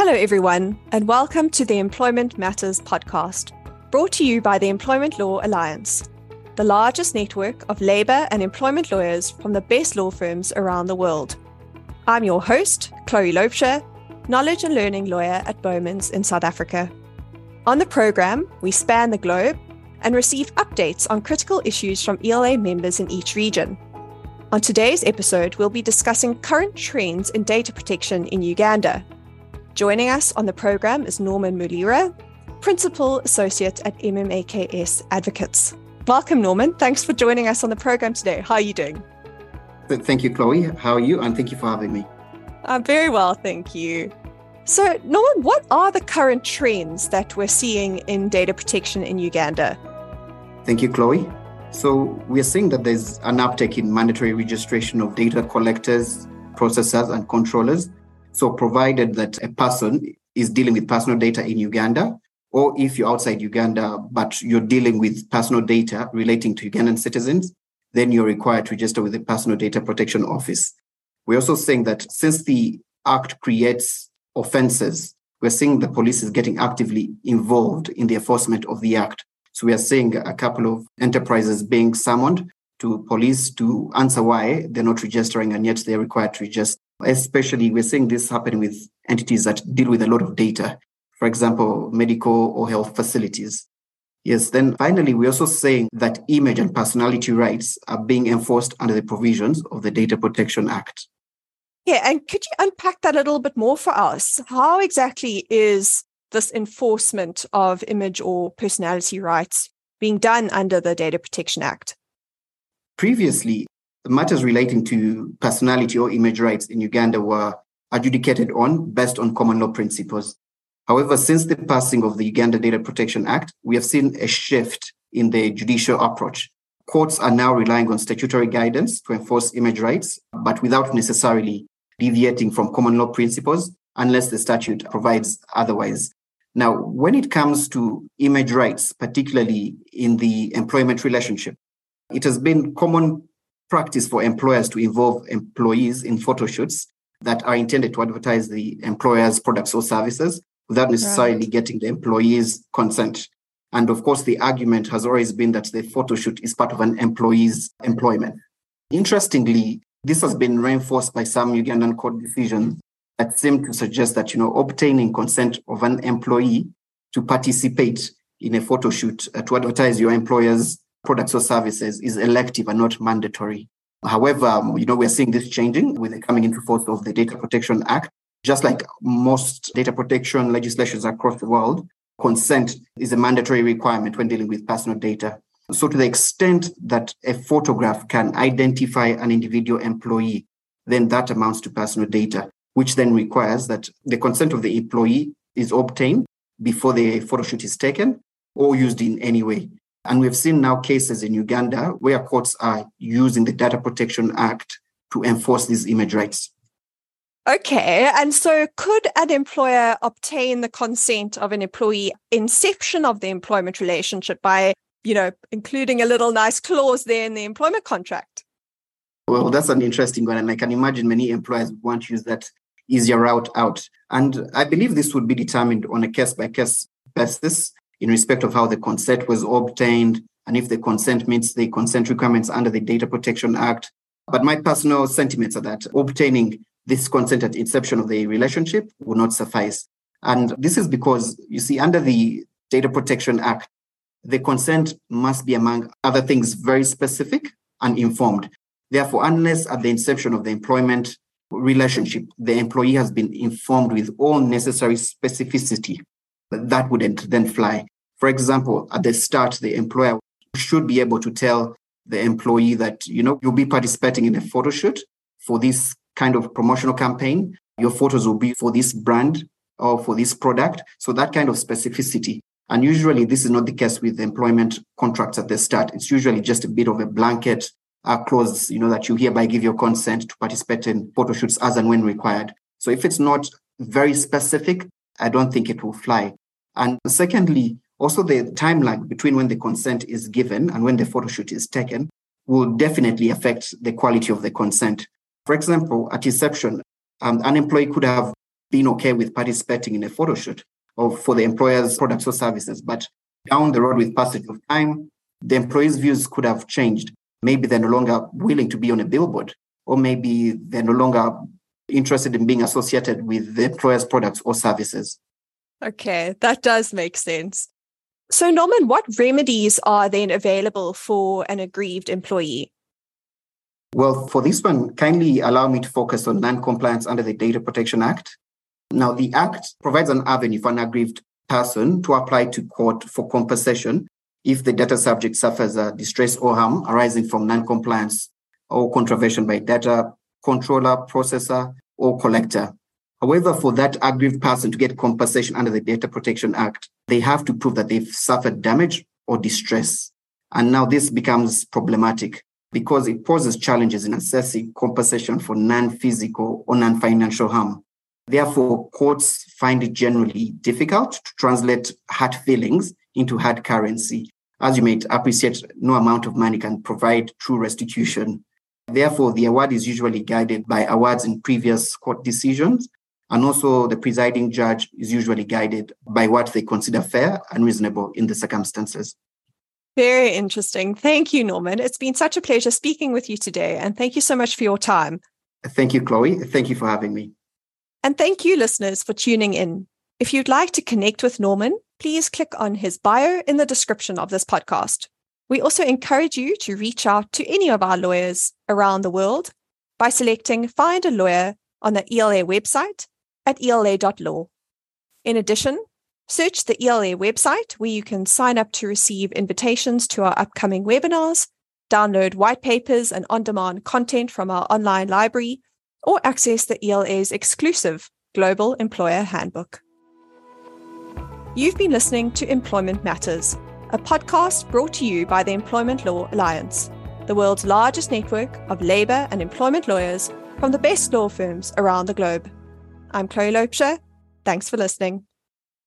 Hello, everyone, and welcome to the Employment Matters podcast, brought to you by the Employment Law Alliance, the largest network of labour and employment lawyers from the best law firms around the world. I'm your host, Chloe Loubser, knowledge and learning lawyer at Bowmans in South Africa. On the programme, we span the globe and receive updates on critical issues from ELA members in each region. On today's episode, we'll be discussing current trends in data protection in Uganda Joining us on the program is Norman Mulira, Principal Associate at MMAKS Advocates. Welcome, Norman. Thanks for joining us on the program today. How are you doing? Thank you, Chloe. How are you? And thank you for having me. I'm very well, thank you. So, Norman, what are the current trends that we're seeing in data protection in Uganda? Thank you, Chloe. So, we are seeing that there's an uptake in mandatory registration of data collectors, processors, and controllers so, provided that a person is dealing with personal data in Uganda, or if you're outside Uganda, but you're dealing with personal data relating to Ugandan citizens, then you're required to register with the Personal Data Protection Office. We're also saying that since the Act creates offenses, we're seeing the police is getting actively involved in the enforcement of the Act. So we are seeing a couple of enterprises being summoned to police to answer why they're not registering and yet they're required to register. Especially, we're seeing this happening with entities that deal with a lot of data, for example, medical or health facilities. Yes, then finally, we're also saying that image and personality rights are being enforced under the provisions of the Data Protection Act. Yeah, and could you unpack that a little bit more for us? How exactly is this enforcement of image or personality rights being done under the Data Protection Act? Previously, matters relating to personality or image rights in Uganda were adjudicated on based on common law principles. However, since the passing of the Uganda Data Protection Act, we have seen a shift in the judicial approach. Courts are now relying on statutory guidance to enforce image rights, but without necessarily deviating from common law principles unless the statute provides otherwise. Now, when it comes to image rights, particularly in the employment relationship, it has been common practice for employers to involve employees in photo shoots that are intended to advertise the employer's products or services without necessarily right. getting the employee's consent. And of course, the argument has always been that the photo shoot is part of an employee's employment. Interestingly, this has been reinforced by some Ugandan court decisions that seem to suggest that, you know, obtaining consent of an employee to participate in a photo shoot uh, to advertise your employer's products or services is elective and not mandatory. However, um, you know, we're seeing this changing with the coming into force of the Data Protection Act. Just like most data protection legislations across the world, consent is a mandatory requirement when dealing with personal data. So, to the extent that a photograph can identify an individual employee, then that amounts to personal data, which then requires that the consent of the employee is obtained before the photo shoot is taken or used in any way. And we've seen now cases in Uganda where courts are using the Data Protection Act to enforce these image rights. Okay. And so could an employer obtain the consent of an employee inception of the employment relationship by, you know, including a little nice clause there in the employment contract? Well, that's an interesting one. And I can imagine many employers want to use that easier route out. And I believe this would be determined on a case by case basis in respect of how the consent was obtained and if the consent meets the consent requirements under the Data Protection Act. But my personal sentiments are that obtaining this consent at inception of the relationship will not suffice. And this is because, you see, under the Data Protection Act, the consent must be, among other things, very specific and informed. Therefore, unless at the inception of the employment relationship, the employee has been informed with all necessary specificity that wouldn't then fly. For example, at the start, the employer should be able to tell the employee that, you know, you'll be participating in a photo shoot for this kind of promotional campaign. Your photos will be for this brand or for this product. So that kind of specificity. And usually this is not the case with employment contracts at the start. It's usually just a bit of a blanket uh, clause, you know, that you hereby give your consent to participate in photo shoots as and when required. So if it's not very specific, I don't think it will fly. And secondly, also the time lag between when the consent is given and when the photo shoot is taken will definitely affect the quality of the consent. For example, at inception, um, an employee could have been okay with participating in a photo shoot or for the employer's products or services. But down the road with passage of time, the employees' views could have changed. Maybe they're no longer willing to be on a billboard, or maybe they're no longer interested in being associated with the employer's products or services. Okay, that does make sense. So, Norman, what remedies are then available for an aggrieved employee? Well, for this one, kindly allow me to focus on non compliance under the Data Protection Act. Now, the Act provides an avenue for an aggrieved person to apply to court for compensation if the data subject suffers a distress or harm arising from non-compliance or contravention by data controller, processor, or collector. However, for that aggrieved person to get compensation under the Data Protection Act, they have to prove that they've suffered damage or distress. And now this becomes problematic because it poses challenges in assessing compensation for non physical or non financial harm. Therefore, courts find it generally difficult to translate hard feelings into hard currency. As you may appreciate, no amount of money can provide true restitution. Therefore, the award is usually guided by awards in previous court decisions. And also, the presiding judge is usually guided by what they consider fair and reasonable in the circumstances. Very interesting. Thank you, Norman. It's been such a pleasure speaking with you today. And thank you so much for your time. Thank you, Chloe. Thank you for having me. And thank you, listeners, for tuning in. If you'd like to connect with Norman, please click on his bio in the description of this podcast. We also encourage you to reach out to any of our lawyers around the world by selecting Find a Lawyer on the ELA website at ela.law. In addition, search the ELA website where you can sign up to receive invitations to our upcoming webinars, download white papers and on demand content from our online library, or access the ELA's exclusive Global Employer Handbook. You've been listening to Employment Matters, a podcast brought to you by the Employment Law Alliance, the world's largest network of labour and employment lawyers from the best law firms around the globe. I'm Chloe Loubser. Thanks for listening.